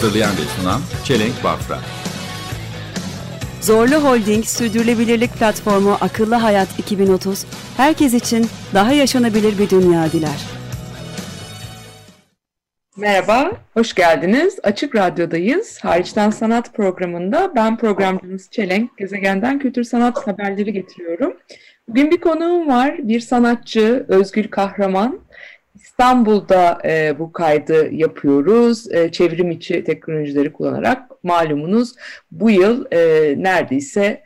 Hazırlayan ve sunan Çelenk Bafra Zorlu Holding Sürdürülebilirlik Platformu Akıllı Hayat 2030, herkes için daha yaşanabilir bir dünya diler. Merhaba, hoş geldiniz. Açık Radyo'dayız. Hariçten Sanat programında ben programcınız Çelenk, Gezegenden Kültür Sanat haberleri getiriyorum. Bugün bir konuğum var, bir sanatçı Özgül Kahraman. İstanbul'da e, bu kaydı yapıyoruz. E, çevrim içi teknolojileri kullanarak malumunuz bu yıl e, neredeyse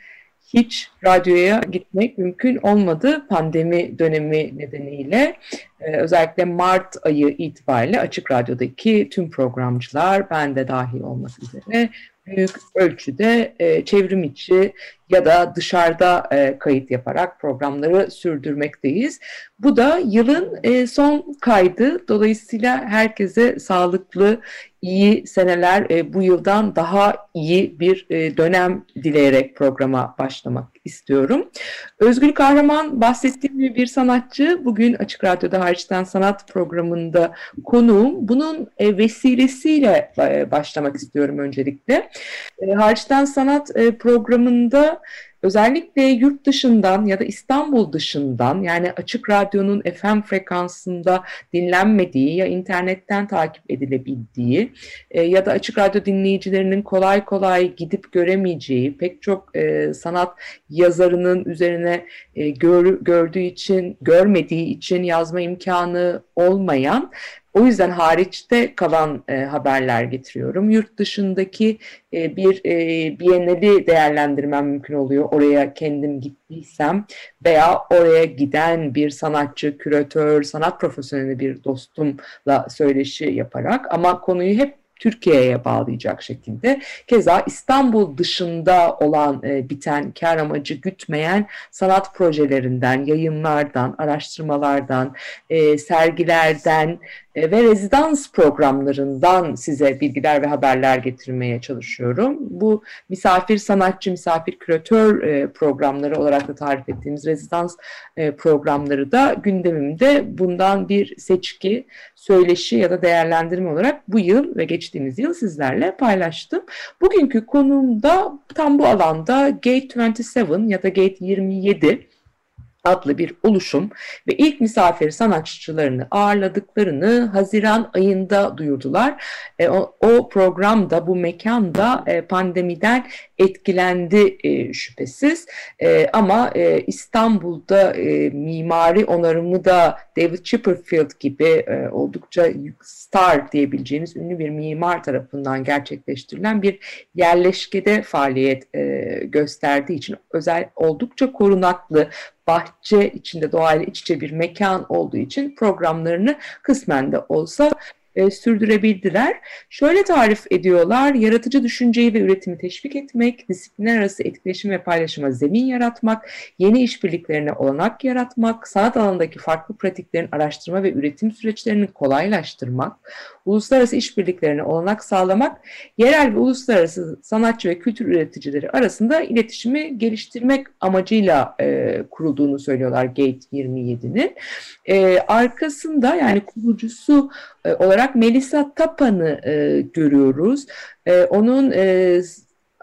hiç radyoya gitmek mümkün olmadı pandemi dönemi nedeniyle. Ee, özellikle Mart ayı itibariyle Açık Radyo'daki tüm programcılar, ben de dahil olmak üzere büyük ölçüde e, çevrim içi ya da dışarıda e, kayıt yaparak programları sürdürmekteyiz. Bu da yılın e, son kaydı. Dolayısıyla herkese sağlıklı, iyi seneler, e, bu yıldan daha iyi bir e, dönem dileyerek programa başlamak istiyorum. Özgür Kahraman bahsettiğim gibi bir sanatçı. Bugün Açık Radyo'da Hariçten Sanat programında konuğum. Bunun e, vesilesiyle e, başlamak istiyorum öncelikle. E, Hariçten Sanat programında özellikle yurt dışından ya da İstanbul dışından yani Açık Radyo'nun FM frekansında dinlenmediği ya internetten takip edilebildiği e, ya da Açık Radyo dinleyicilerinin kolay kolay gidip göremeyeceği pek çok e, sanat yazarının üzerine e, gör, gördüğü için görmediği için yazma imkanı olmayan o yüzden hariçte kalan e, haberler getiriyorum. Yurt dışındaki e, bir e, bienali değerlendirmem mümkün oluyor. Oraya kendim gittiysem veya oraya giden bir sanatçı, küratör, sanat profesyoneli bir dostumla söyleşi yaparak ama konuyu hep Türkiye'ye bağlayacak şekilde. Keza İstanbul dışında olan e, biten kar amacı gütmeyen sanat projelerinden, yayınlardan, araştırmalardan, e, sergilerden ve rezidans programlarından size bilgiler ve haberler getirmeye çalışıyorum. Bu misafir sanatçı, misafir küratör e, programları olarak da tarif ettiğimiz rezidans e, programları da gündemimde bundan bir seçki, söyleşi ya da değerlendirme olarak bu yıl ve geçtiğimiz yıl sizlerle paylaştım. Bugünkü konum da tam bu alanda Gate 27 ya da Gate 27 adlı bir oluşum ve ilk misafir sanatçılarını ağırladıklarını Haziran ayında duyurdular. E, o, o programda bu mekanda e, pandemiden etkilendi e, şüphesiz. E, ama e, İstanbul'da e, mimari onarımı da David Chipperfield gibi e, oldukça star diyebileceğiniz ünlü bir mimar tarafından gerçekleştirilen bir yerleşkede faaliyet e, gösterdiği için özel oldukça korunaklı bahçe içinde doğayla iç içe bir mekan olduğu için programlarını kısmen de olsa e, sürdürebildiler. Şöyle tarif ediyorlar, yaratıcı düşünceyi ve üretimi teşvik etmek, disiplinler arası etkileşim ve paylaşıma zemin yaratmak, yeni işbirliklerine olanak yaratmak, sanat alanındaki farklı pratiklerin araştırma ve üretim süreçlerini kolaylaştırmak, uluslararası işbirliklerine olanak sağlamak, yerel ve uluslararası sanatçı ve kültür üreticileri arasında iletişimi geliştirmek amacıyla e, kurulduğunu söylüyorlar Gate 27'nin. E, arkasında yani kurucusu e, olarak Melisa Tapan'ı e, görüyoruz. E, onun e,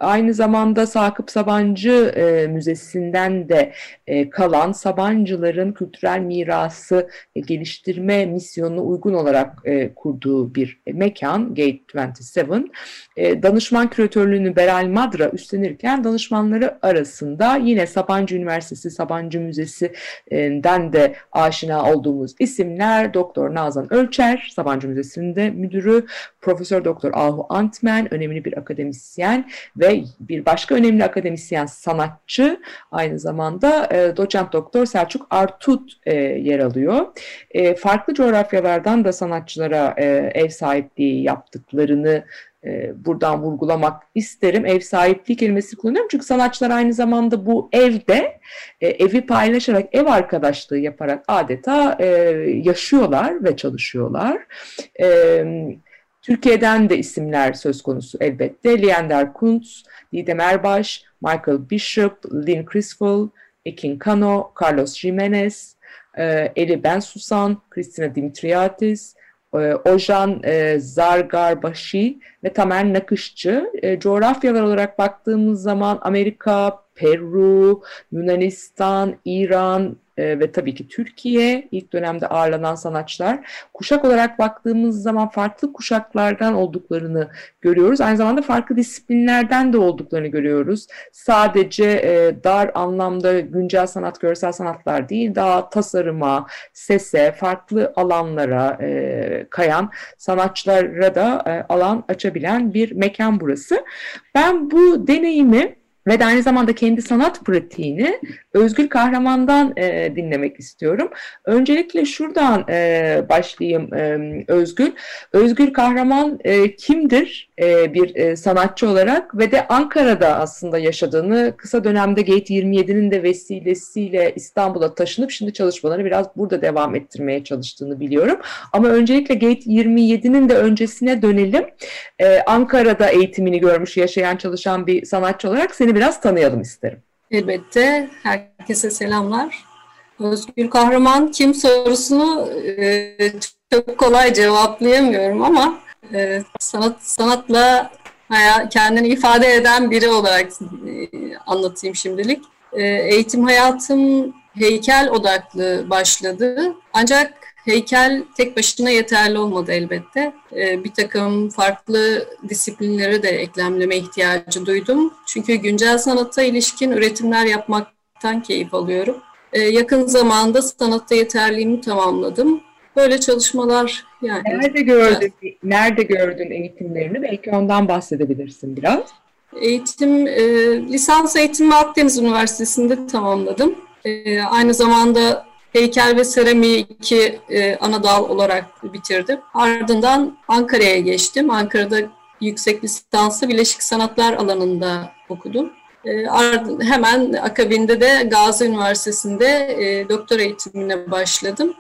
Aynı zamanda Sakıp Sabancı e, Müzesi'nden de e, kalan Sabancıların kültürel mirası e, geliştirme misyonuna uygun olarak e, kurduğu bir mekan Gate 27. E, danışman küratörlüğünü Beral Madra üstlenirken danışmanları arasında yine Sabancı Üniversitesi Sabancı Müzesi'nden de aşina olduğumuz isimler Doktor Nazan Ölçer, Sabancı Müzesi'nde müdürü, Profesör Doktor Ahu Antmen, önemli bir akademisyen ve bir başka önemli akademisyen sanatçı aynı zamanda e, doçent doktor Selçuk Artut e, yer alıyor. E, farklı coğrafyalardan da sanatçılara e, ev sahipliği yaptıklarını e, buradan vurgulamak isterim. Ev sahipliği kelimesi kullanıyorum çünkü sanatçılar aynı zamanda bu evde e, evi paylaşarak, ev arkadaşlığı yaparak adeta e, yaşıyorlar ve çalışıyorlar. Evet Türkiye'den de isimler söz konusu elbette. Leander Kuntz, Didem Erbaş, Michael Bishop, Lynn Criswell, Ekin Kano, Carlos Jimenez, e, Eli Ben Susan, Christina Dimitriadis, e, Ojan e, Zargarbashi ve Tamer Nakışçı. Coğrafyalar olarak baktığımız zaman Amerika, Peru, Yunanistan, İran, e, ve tabii ki Türkiye ilk dönemde ağırlanan sanatçılar. Kuşak olarak baktığımız zaman farklı kuşaklardan olduklarını görüyoruz. Aynı zamanda farklı disiplinlerden de olduklarını görüyoruz. Sadece e, dar anlamda güncel sanat, görsel sanatlar değil, daha tasarıma, sese, farklı alanlara e, kayan sanatçılara da e, alan açabilen bir mekan burası. Ben bu deneyimi ve de aynı zamanda kendi sanat pratiğini Özgül Kahraman'dan e, dinlemek istiyorum. Öncelikle şuradan e, başlayayım e, Özgül. Özgül Kahraman e, kimdir e, bir e, sanatçı olarak ve de Ankara'da aslında yaşadığını, kısa dönemde Gate 27'nin de vesilesiyle İstanbul'a taşınıp şimdi çalışmalarını biraz burada devam ettirmeye çalıştığını biliyorum. Ama öncelikle Gate 27'nin de öncesine dönelim. E, Ankara'da eğitimini görmüş, yaşayan, çalışan bir sanatçı olarak seni biraz tanıyalım isterim. Elbette. Herkese selamlar. Özgür Kahraman kim sorusunu çok kolay cevaplayamıyorum ama e, sanat sanatla kendini ifade eden biri olarak e, anlatayım şimdilik. E, eğitim hayatım heykel odaklı başladı. Ancak Heykel tek başına yeterli olmadı elbette. Ee, bir takım farklı disiplinlere de eklemleme ihtiyacı duydum. Çünkü güncel sanata ilişkin üretimler yapmaktan keyif alıyorum. Ee, yakın zamanda sanatta yeterliğimi tamamladım. Böyle çalışmalar yani. Nerede gördün, nerede gördün eğitimlerini? Belki ondan bahsedebilirsin biraz. Eğitim, e, lisans eğitimi Akdeniz Üniversitesi'nde tamamladım. E, aynı zamanda heykel ve seramiği iki e, ana dal olarak bitirdim. Ardından Ankara'ya geçtim. Ankara'da yüksek lisansı Bileşik Sanatlar alanında okudum. E, ard, hemen akabinde de Gazi Üniversitesi'nde e, doktor eğitimine başladım.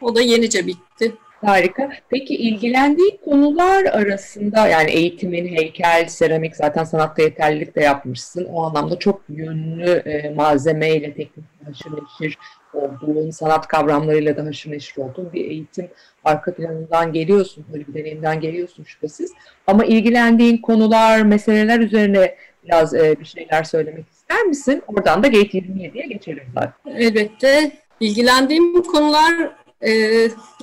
O da yenice bitti. Harika. Peki ilgilendiği konular arasında yani eğitimin, heykel, seramik zaten sanatta yeterlilik de yapmışsın. O anlamda çok yönlü e, malzemeyle teknik haşır neşir olduğun, sanat kavramlarıyla da haşır neşir olduğun bir eğitim arka planından geliyorsun, böyle bir deneyimden geliyorsun şüphesiz. Ama ilgilendiğin konular, meseleler üzerine biraz e, bir şeyler söylemek ister misin? Oradan da Gate 27'ye geçelim zaten. Elbette. İlgilendiğim konular e,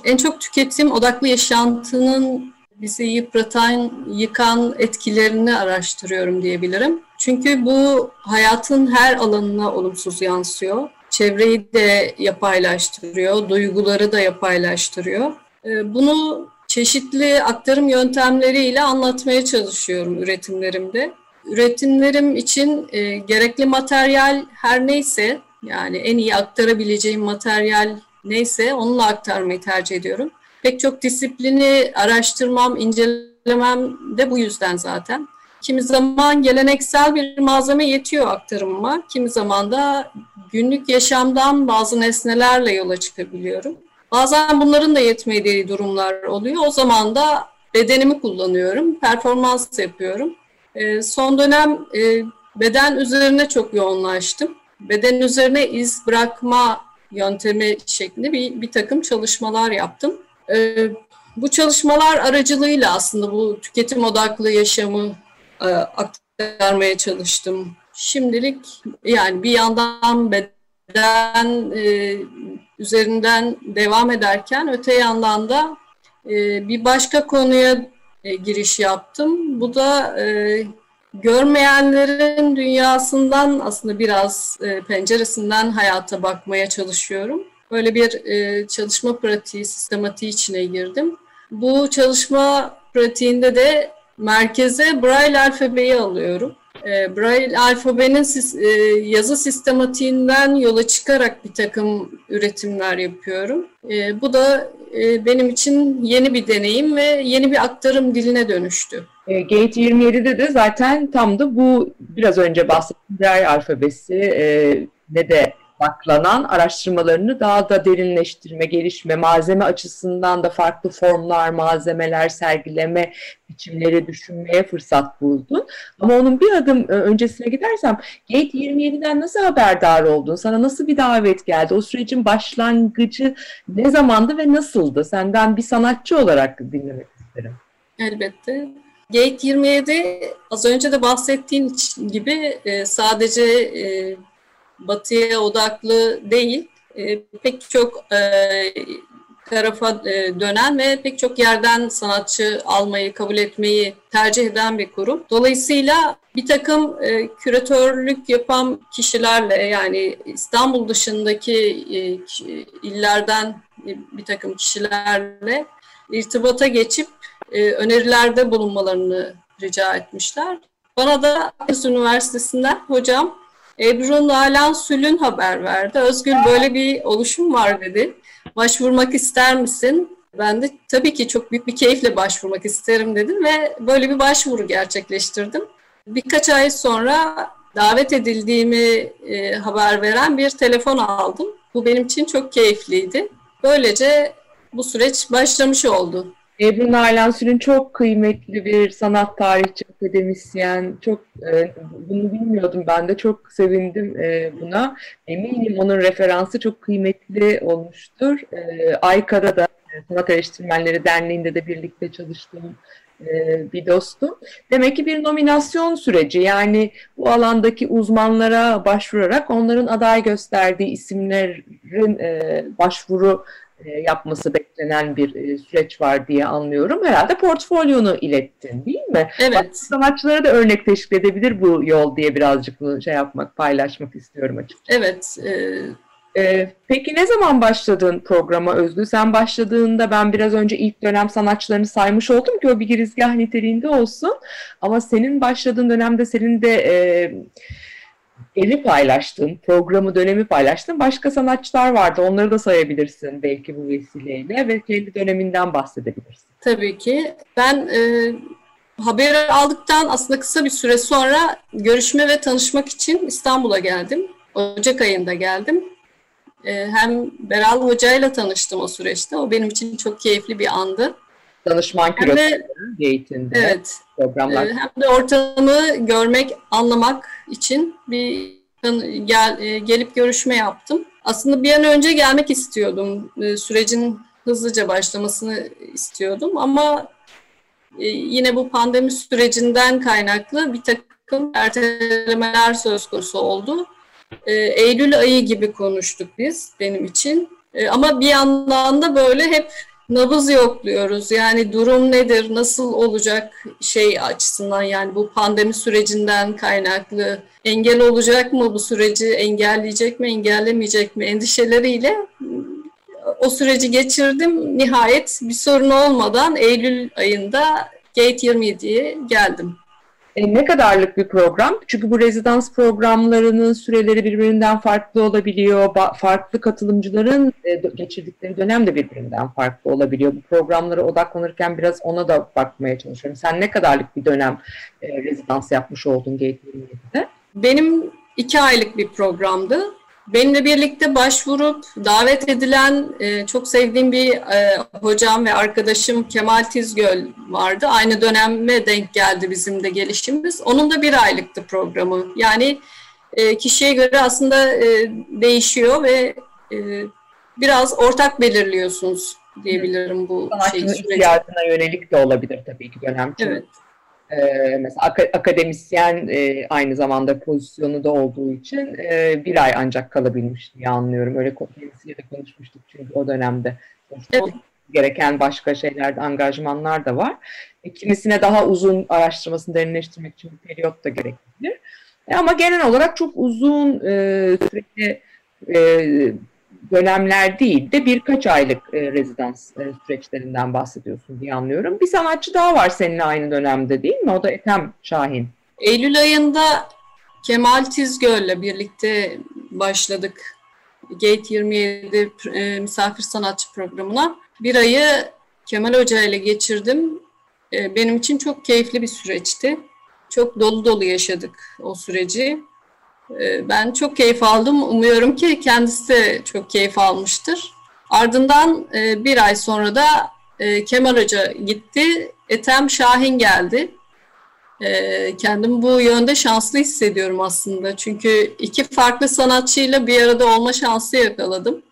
en çok tüketim odaklı yaşantının bizi yıpratan, yıkan etkilerini araştırıyorum diyebilirim. Çünkü bu hayatın her alanına olumsuz yansıyor çevreyi de yapaylaştırıyor, duyguları da yapaylaştırıyor. Ee, bunu çeşitli aktarım yöntemleriyle anlatmaya çalışıyorum üretimlerimde. Üretimlerim için e, gerekli materyal her neyse, yani en iyi aktarabileceğim materyal neyse onunla aktarmayı tercih ediyorum. Pek çok disiplini araştırmam, incelemem de bu yüzden zaten. Kimi zaman geleneksel bir malzeme yetiyor aktarımıma, kimi zaman da günlük yaşamdan bazı nesnelerle yola çıkabiliyorum. Bazen bunların da yetmediği durumlar oluyor. O zaman da bedenimi kullanıyorum, performans yapıyorum. E, son dönem e, beden üzerine çok yoğunlaştım. Beden üzerine iz bırakma yöntemi şeklinde bir, bir takım çalışmalar yaptım. E, bu çalışmalar aracılığıyla aslında bu tüketim odaklı yaşamı e, aktarmaya çalıştım. Şimdilik yani bir yandan beden e, üzerinden devam ederken öte yandan da e, bir başka konuya e, giriş yaptım. Bu da e, görmeyenlerin dünyasından aslında biraz e, penceresinden hayata bakmaya çalışıyorum. Böyle bir e, çalışma pratiği, sistematiği içine girdim. Bu çalışma pratiğinde de merkeze Braille alfabeyi alıyorum. E, Braille alfabenin e, yazı sistematiğinden yola çıkarak bir takım üretimler yapıyorum. E, bu da e, benim için yeni bir deneyim ve yeni bir aktarım diline dönüştü. E, Gate 27'de de zaten tam da bu biraz önce bahsettiğim Braille alfabesi e, ne de baklanan araştırmalarını daha da derinleştirme, gelişme, malzeme açısından da farklı formlar, malzemeler, sergileme biçimleri düşünmeye fırsat buldun. Ama onun bir adım e, öncesine gidersem Gate 27'den nasıl haberdar oldun? Sana nasıl bir davet geldi? O sürecin başlangıcı ne zamandı ve nasıldı? Senden bir sanatçı olarak dinlemek isterim. Elbette. Gate 27 az önce de bahsettiğim gibi e, sadece e, batıya odaklı değil, e, pek çok e, tarafa e, dönen ve pek çok yerden sanatçı almayı, kabul etmeyi tercih eden bir kurum. Dolayısıyla bir takım e, küratörlük yapan kişilerle yani İstanbul dışındaki e, illerden e, bir takım kişilerle irtibata geçip e, önerilerde bulunmalarını rica etmişler. Bana da Akdeniz Üniversitesi'nden hocam Ebru Nalan Sülün haber verdi. Özgül böyle bir oluşum var dedi. Başvurmak ister misin? Ben de tabii ki çok büyük bir keyifle başvurmak isterim dedim ve böyle bir başvuru gerçekleştirdim. Birkaç ay sonra davet edildiğimi e, haber veren bir telefon aldım. Bu benim için çok keyifliydi. Böylece bu süreç başlamış oldu. Ebru Nalan çok kıymetli bir sanat tarihçi, akademisyen. Çok e, bunu bilmiyordum ben de çok sevindim e, buna. Eminim onun referansı çok kıymetli olmuştur. E, Aykara'da e, Sanat Eleştirmenleri Derneği'nde de birlikte çalıştığım e, bir dostum. Demek ki bir nominasyon süreci yani bu alandaki uzmanlara başvurarak onların aday gösterdiği isimlerin e, başvuru yapması beklenen bir e, süreç var diye anlıyorum. Herhalde portfolyonu ilettin değil mi? Evet. Sanatçılara da örnek teşkil edebilir bu yol diye birazcık bunu şey yapmak, paylaşmak istiyorum açıkçası. Evet, e, Ee, peki ne zaman başladın programa Özgü? Sen başladığında ben biraz önce ilk dönem sanatçılarını saymış oldum ki o bir girizgah niteliğinde olsun. Ama senin başladığın dönemde senin de e, evi paylaştığın, programı dönemi paylaştığın başka sanatçılar vardı. Onları da sayabilirsin belki bu vesileyle ve kendi döneminden bahsedebilirsin. Tabii ki. Ben e, haberi aldıktan aslında kısa bir süre sonra görüşme ve tanışmak için İstanbul'a geldim. Ocak ayında geldim. E, hem Beral Hoca'yla tanıştım o süreçte. O benim için çok keyifli bir andı. Danışman Hem küratörü de eğitimde evet, e, programlar. hem de ortamı görmek, anlamak için bir gel, e, gelip görüşme yaptım. Aslında bir an önce gelmek istiyordum. E, Sürecin hızlıca başlamasını istiyordum ama e, yine bu pandemi sürecinden kaynaklı bir takım ertelemeler söz konusu oldu. E, Eylül ayı gibi konuştuk biz benim için. E, Ama bir yandan da böyle hep nabız yokluyoruz. Yani durum nedir, nasıl olacak şey açısından yani bu pandemi sürecinden kaynaklı engel olacak mı bu süreci, engelleyecek mi, engellemeyecek mi endişeleriyle o süreci geçirdim. Nihayet bir sorun olmadan Eylül ayında Gate 27'ye geldim. E, ne kadarlık bir program? Çünkü bu rezidans programlarının süreleri birbirinden farklı olabiliyor. Ba- farklı katılımcıların e, geçirdikleri dönem de birbirinden farklı olabiliyor. Bu programlara odaklanırken biraz ona da bakmaya çalışıyorum. Sen ne kadarlık bir dönem e, rezidans yapmış oldun Gate 27'de? Benim iki aylık bir programdı. Benimle birlikte başvurup davet edilen e, çok sevdiğim bir e, hocam ve arkadaşım Kemal Tizgöl vardı. Aynı döneme denk geldi bizim de gelişimiz. Onun da bir aylıktı programı. Yani e, kişiye göre aslında e, değişiyor ve e, biraz ortak belirliyorsunuz diyebilirim bu şey Sanatçının süreci. ihtiyacına yönelik de olabilir tabii ki dönem. Evet. Ee, mesela aka- akademisyen e, aynı zamanda pozisyonu da olduğu için e, bir ay ancak kalabilmiş diye anlıyorum. Öyle kendisiyle konuşmuştuk çünkü o dönemde. Evet. gereken başka şeylerde angajmanlar da var. E, kimisine daha uzun araştırmasını derinleştirmek için bir periyot da gerekebilir. E, ama genel olarak çok uzun e, süreli e, dönemler değil de birkaç aylık e, rezidans e, süreçlerinden bahsediyorsun diye anlıyorum. Bir sanatçı daha var seninle aynı dönemde değil mi? O da Ethem Şahin. Eylül ayında Kemal Tizgöl'le birlikte başladık. Gate 27 e, misafir sanatçı programına. Bir ayı Kemal Hoca ile geçirdim. E, benim için çok keyifli bir süreçti. Çok dolu dolu yaşadık o süreci. E, ben çok keyif aldım. Umuyorum ki kendisi de çok keyif almıştır. Ardından e, bir ay sonra da e, Kemal Hoca gitti. Ethem Şahin geldi. E, kendimi bu yönde şanslı hissediyorum aslında. Çünkü iki farklı sanatçıyla bir arada olma şansı yakaladım.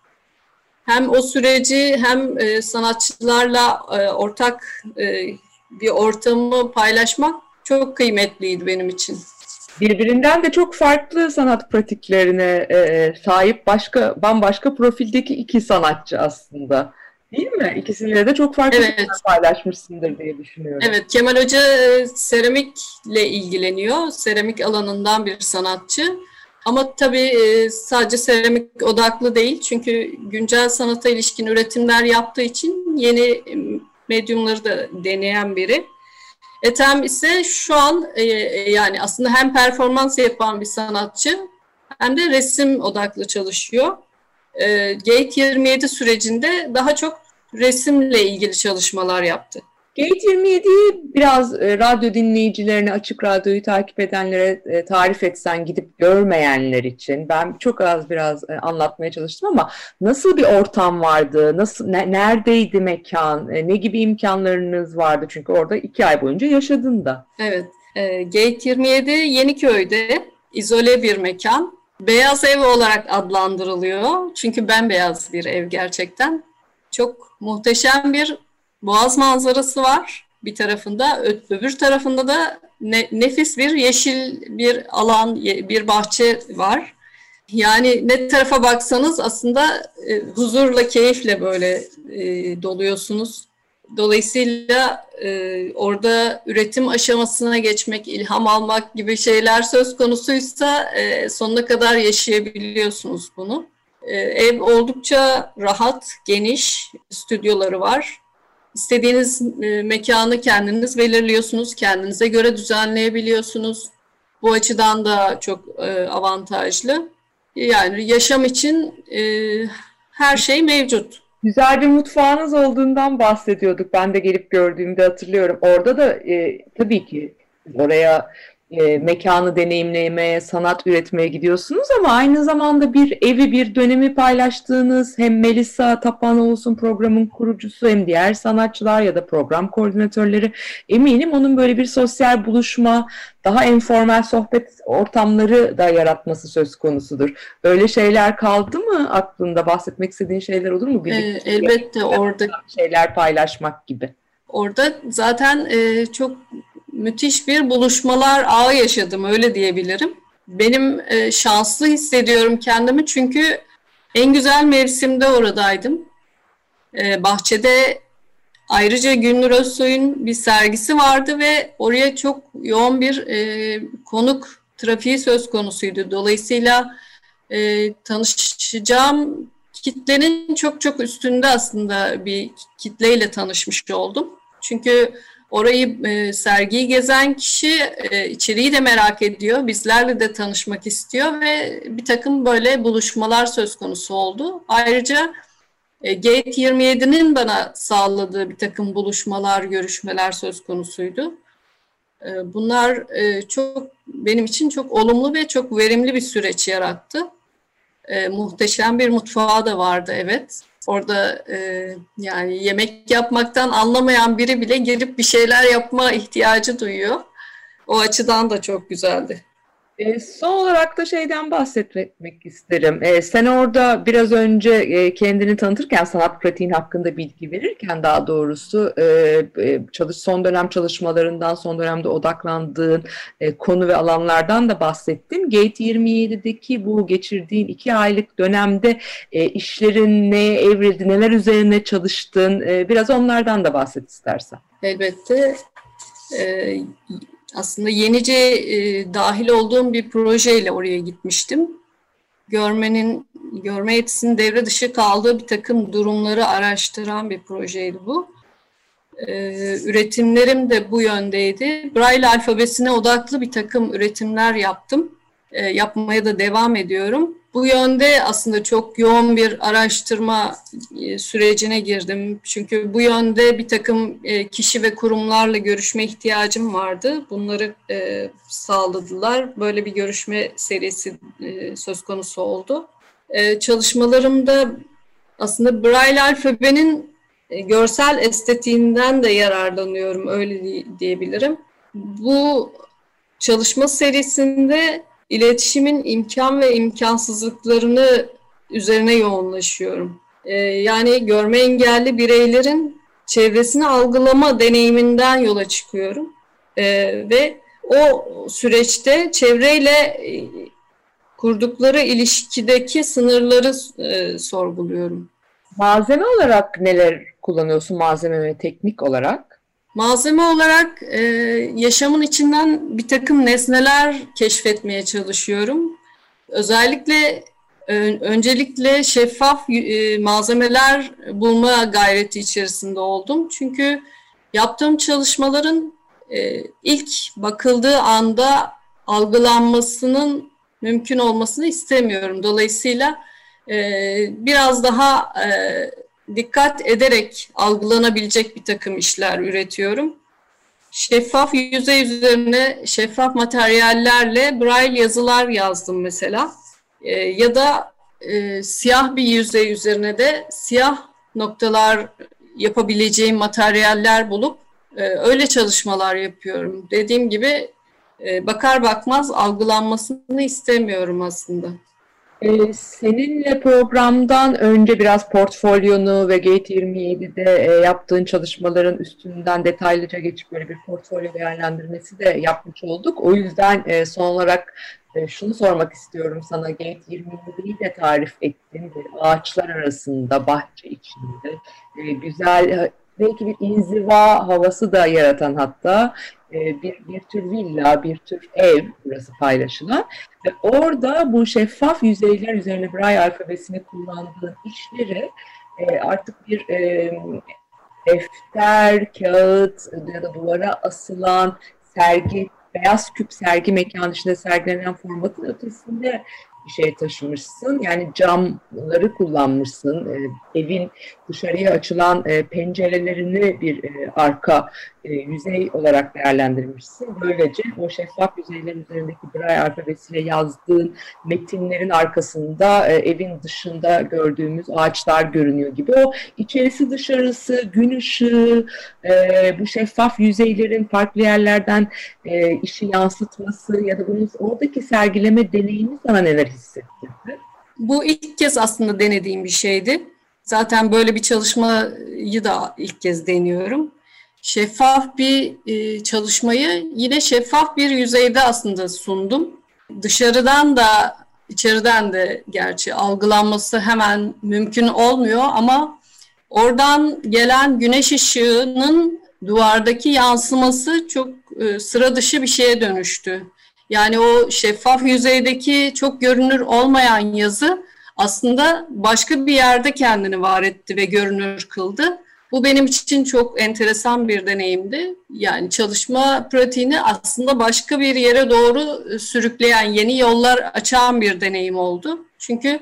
Hem o süreci hem sanatçılarla ortak bir ortamı paylaşmak çok kıymetliydi benim için. Birbirinden de çok farklı sanat pratiklerine e, sahip başka bambaşka profildeki iki sanatçı aslında. Değil mi? İkisiyle de çok farklı Evet. paylaşmışsındır diye düşünüyorum. Evet, Kemal Hoca e, seramikle ilgileniyor. Seramik alanından bir sanatçı. Ama tabii e, sadece seramik odaklı değil. Çünkü güncel sanata ilişkin üretimler yaptığı için yeni medyumları da deneyen biri. Ethem ise şu an e, yani aslında hem performans yapan bir sanatçı hem de resim odaklı çalışıyor. E, Gate 27 sürecinde daha çok resimle ilgili çalışmalar yaptı. Gate 27'yi biraz e, radyo dinleyicilerine, açık radyoyu takip edenlere e, tarif etsen gidip görmeyenler için. Ben çok az biraz e, anlatmaya çalıştım ama nasıl bir ortam vardı? Nasıl ne- neredeydi mekan? E, ne gibi imkanlarınız vardı? Çünkü orada iki ay boyunca yaşadın da. Evet. E, Gate 27 Yeniköy'de izole bir mekan. Beyaz ev olarak adlandırılıyor. Çünkü bembeyaz bir ev gerçekten. Çok muhteşem bir boğaz manzarası var bir tarafında. Öbür tarafında da ne- nefis bir yeşil bir alan, bir bahçe var. Yani ne tarafa baksanız aslında e, huzurla, keyifle böyle e, doluyorsunuz. Dolayısıyla e, orada üretim aşamasına geçmek, ilham almak gibi şeyler söz konusuysa e, sonuna kadar yaşayabiliyorsunuz bunu. E, ev oldukça rahat, geniş, stüdyoları var. İstediğiniz e, mekanı kendiniz belirliyorsunuz, kendinize göre düzenleyebiliyorsunuz. Bu açıdan da çok e, avantajlı. Yani yaşam için e, her şey mevcut. Güzel bir mutfağınız olduğundan bahsediyorduk. Ben de gelip gördüğümde hatırlıyorum. Orada da e, tabii ki oraya e, mekanı deneyimlemeye, sanat üretmeye gidiyorsunuz ama aynı zamanda bir evi, bir dönemi paylaştığınız hem Melisa Tapanoğlu'sun programın kurucusu hem diğer sanatçılar ya da program koordinatörleri eminim onun böyle bir sosyal buluşma, daha informal sohbet ortamları da yaratması söz konusudur. Öyle şeyler kaldı mı aklında? Bahsetmek istediğin şeyler olur mu? Birlikte elbette orada şeyler paylaşmak gibi. Orada zaten e, çok müthiş bir buluşmalar ağı yaşadım öyle diyebilirim. Benim e, şanslı hissediyorum kendimi çünkü en güzel mevsimde oradaydım. E, bahçede ayrıca Gülnur Özsoy'un bir sergisi vardı ve oraya çok yoğun bir e, konuk trafiği söz konusuydu. Dolayısıyla e, tanışacağım kitlenin çok çok üstünde aslında bir kitleyle tanışmış oldum. Çünkü orayı e, sergiyi gezen kişi e, içeriği de merak ediyor, bizlerle de tanışmak istiyor ve bir takım böyle buluşmalar söz konusu oldu. Ayrıca e, Gate 27'nin bana sağladığı bir takım buluşmalar, görüşmeler söz konusuydu. E, bunlar e, çok benim için çok olumlu ve çok verimli bir süreç yarattı. E, muhteşem bir mutfağı da vardı evet. Orada e, yani yemek yapmaktan anlamayan biri bile girip bir şeyler yapma ihtiyacı duyuyor. O açıdan da çok güzeldi. E, son olarak da şeyden bahsetmek isterim. E, sen orada biraz önce e, kendini tanıtırken, sanat pratiğin hakkında bilgi verirken daha doğrusu e, e, çalış, son dönem çalışmalarından, son dönemde odaklandığın e, konu ve alanlardan da bahsettin. Gate 27'deki bu geçirdiğin iki aylık dönemde e, işlerin neye evrildi, neler üzerine çalıştın, e, biraz onlardan da bahset istersen. Elbette e, aslında yenice e, dahil olduğum bir projeyle oraya gitmiştim. Görmenin, görme yetisinin devre dışı kaldığı bir takım durumları araştıran bir projeydi bu. Ee, üretimlerim de bu yöndeydi. Braille alfabesine odaklı bir takım üretimler yaptım. Ee, yapmaya da devam ediyorum. Bu yönde aslında çok yoğun bir araştırma e, sürecine girdim. Çünkü bu yönde bir takım e, kişi ve kurumlarla görüşme ihtiyacım vardı. Bunları e, sağladılar. Böyle bir görüşme serisi söz konusu oldu. Çalışmalarımda aslında Braille alfabenin görsel estetiğinden de yararlanıyorum öyle diyebilirim. Bu çalışma serisinde iletişimin imkan ve imkansızlıklarını üzerine yoğunlaşıyorum. E, yani görme engelli bireylerin çevresini algılama deneyiminden yola çıkıyorum. E, ve o süreçte çevreyle kurdukları ilişkideki sınırları sorguluyorum. Malzeme olarak neler kullanıyorsun malzeme ve teknik olarak? Malzeme olarak e, yaşamın içinden bir takım nesneler keşfetmeye çalışıyorum. Özellikle öncelikle şeffaf e, malzemeler bulma gayreti içerisinde oldum. Çünkü yaptığım çalışmaların e, ilk bakıldığı anda algılanmasının mümkün olmasını istemiyorum. Dolayısıyla e, biraz daha e, dikkat ederek algılanabilecek bir takım işler üretiyorum. Şeffaf yüzey üzerine şeffaf materyallerle braille yazılar yazdım mesela. E, ya da e, siyah bir yüzey üzerine de siyah noktalar yapabileceğim materyaller bulup e, öyle çalışmalar yapıyorum. Dediğim gibi e, bakar bakmaz algılanmasını istemiyorum aslında. Ee, seninle programdan önce biraz portfolyonu ve Gate 27'de e, yaptığın çalışmaların üstünden detaylıca geçip böyle bir portfolyo değerlendirmesi de yapmış olduk. O yüzden e, son olarak e, şunu sormak istiyorum sana. Gate 27'yi de tarif ettin. Ağaçlar arasında, bahçe içinde, güzel belki bir inziva havası da yaratan hatta e, bir, bir tür villa, bir tür ev burası paylaşılan. Ve orada bu şeffaf yüzeyler üzerine Braille alfabesini kullandığın işleri e, artık bir e, defter, kağıt ya da duvara asılan sergi, beyaz küp sergi mekanı içinde sergilenen formatın ötesinde bir şey taşımışsın. Yani camları kullanmışsın. E, evin dışarıya açılan e, pencerelerini bir e, arka e, yüzey olarak değerlendirmişsin. Böylece o şeffaf yüzeylerin üzerindeki Braille alfabesiyle yazdığın metinlerin arkasında e, evin dışında gördüğümüz ağaçlar görünüyor gibi. O içerisi dışarısı, gün ışığı, e, bu şeffaf yüzeylerin farklı yerlerden e, işi yansıtması ya da bunun oradaki sergileme deneyimi sana neler hissettirdi? Bu ilk kez aslında denediğim bir şeydi. Zaten böyle bir çalışmayı da ilk kez deniyorum şeffaf bir e, çalışmayı yine şeffaf bir yüzeyde aslında sundum. Dışarıdan da içeriden de gerçi algılanması hemen mümkün olmuyor ama oradan gelen güneş ışığının duvardaki yansıması çok e, sıra dışı bir şeye dönüştü. Yani o şeffaf yüzeydeki çok görünür olmayan yazı aslında başka bir yerde kendini var etti ve görünür kıldı. Bu benim için çok enteresan bir deneyimdi. Yani çalışma pratiğini aslında başka bir yere doğru e, sürükleyen, yeni yollar açan bir deneyim oldu. Çünkü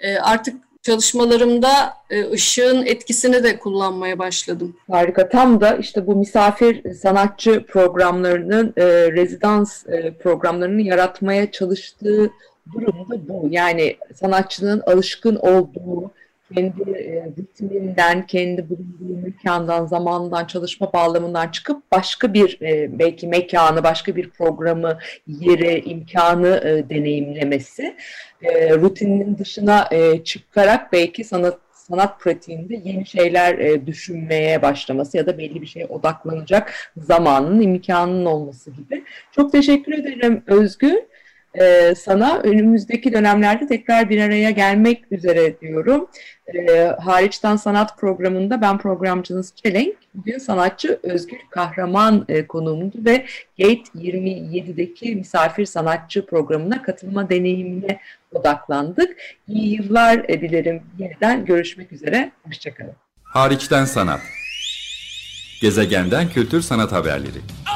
e, artık çalışmalarımda e, ışığın etkisini de kullanmaya başladım. Harika. Tam da işte bu misafir sanatçı programlarının, rezidans programlarını yaratmaya çalıştığı durum da bu. Yani sanatçının alışkın olduğu, kendi e, ritminden, kendi bulunduğu mekandan, zamandan, çalışma bağlamından çıkıp başka bir e, belki mekanı, başka bir programı, yeri, imkanı e, deneyimlemesi, e, rutininin dışına çıkarak belki sanat sanat pratiğinde yeni şeyler düşünmeye başlaması ya da belli bir şeye odaklanacak zamanın, imkanının olması gibi. Çok teşekkür ederim Özgür e, sana önümüzdeki dönemlerde tekrar bir araya gelmek üzere diyorum. E, Hariçten Sanat programında ben programcınız Çelenk, bugün sanatçı Özgür Kahraman e, konuğumdu ve Gate 27'deki misafir sanatçı programına katılma deneyimine odaklandık. İyi yıllar e, dilerim. Yeniden görüşmek üzere. Hoşçakalın. Hariçten Sanat Gezegenden Kültür Sanat Haberleri. Aa!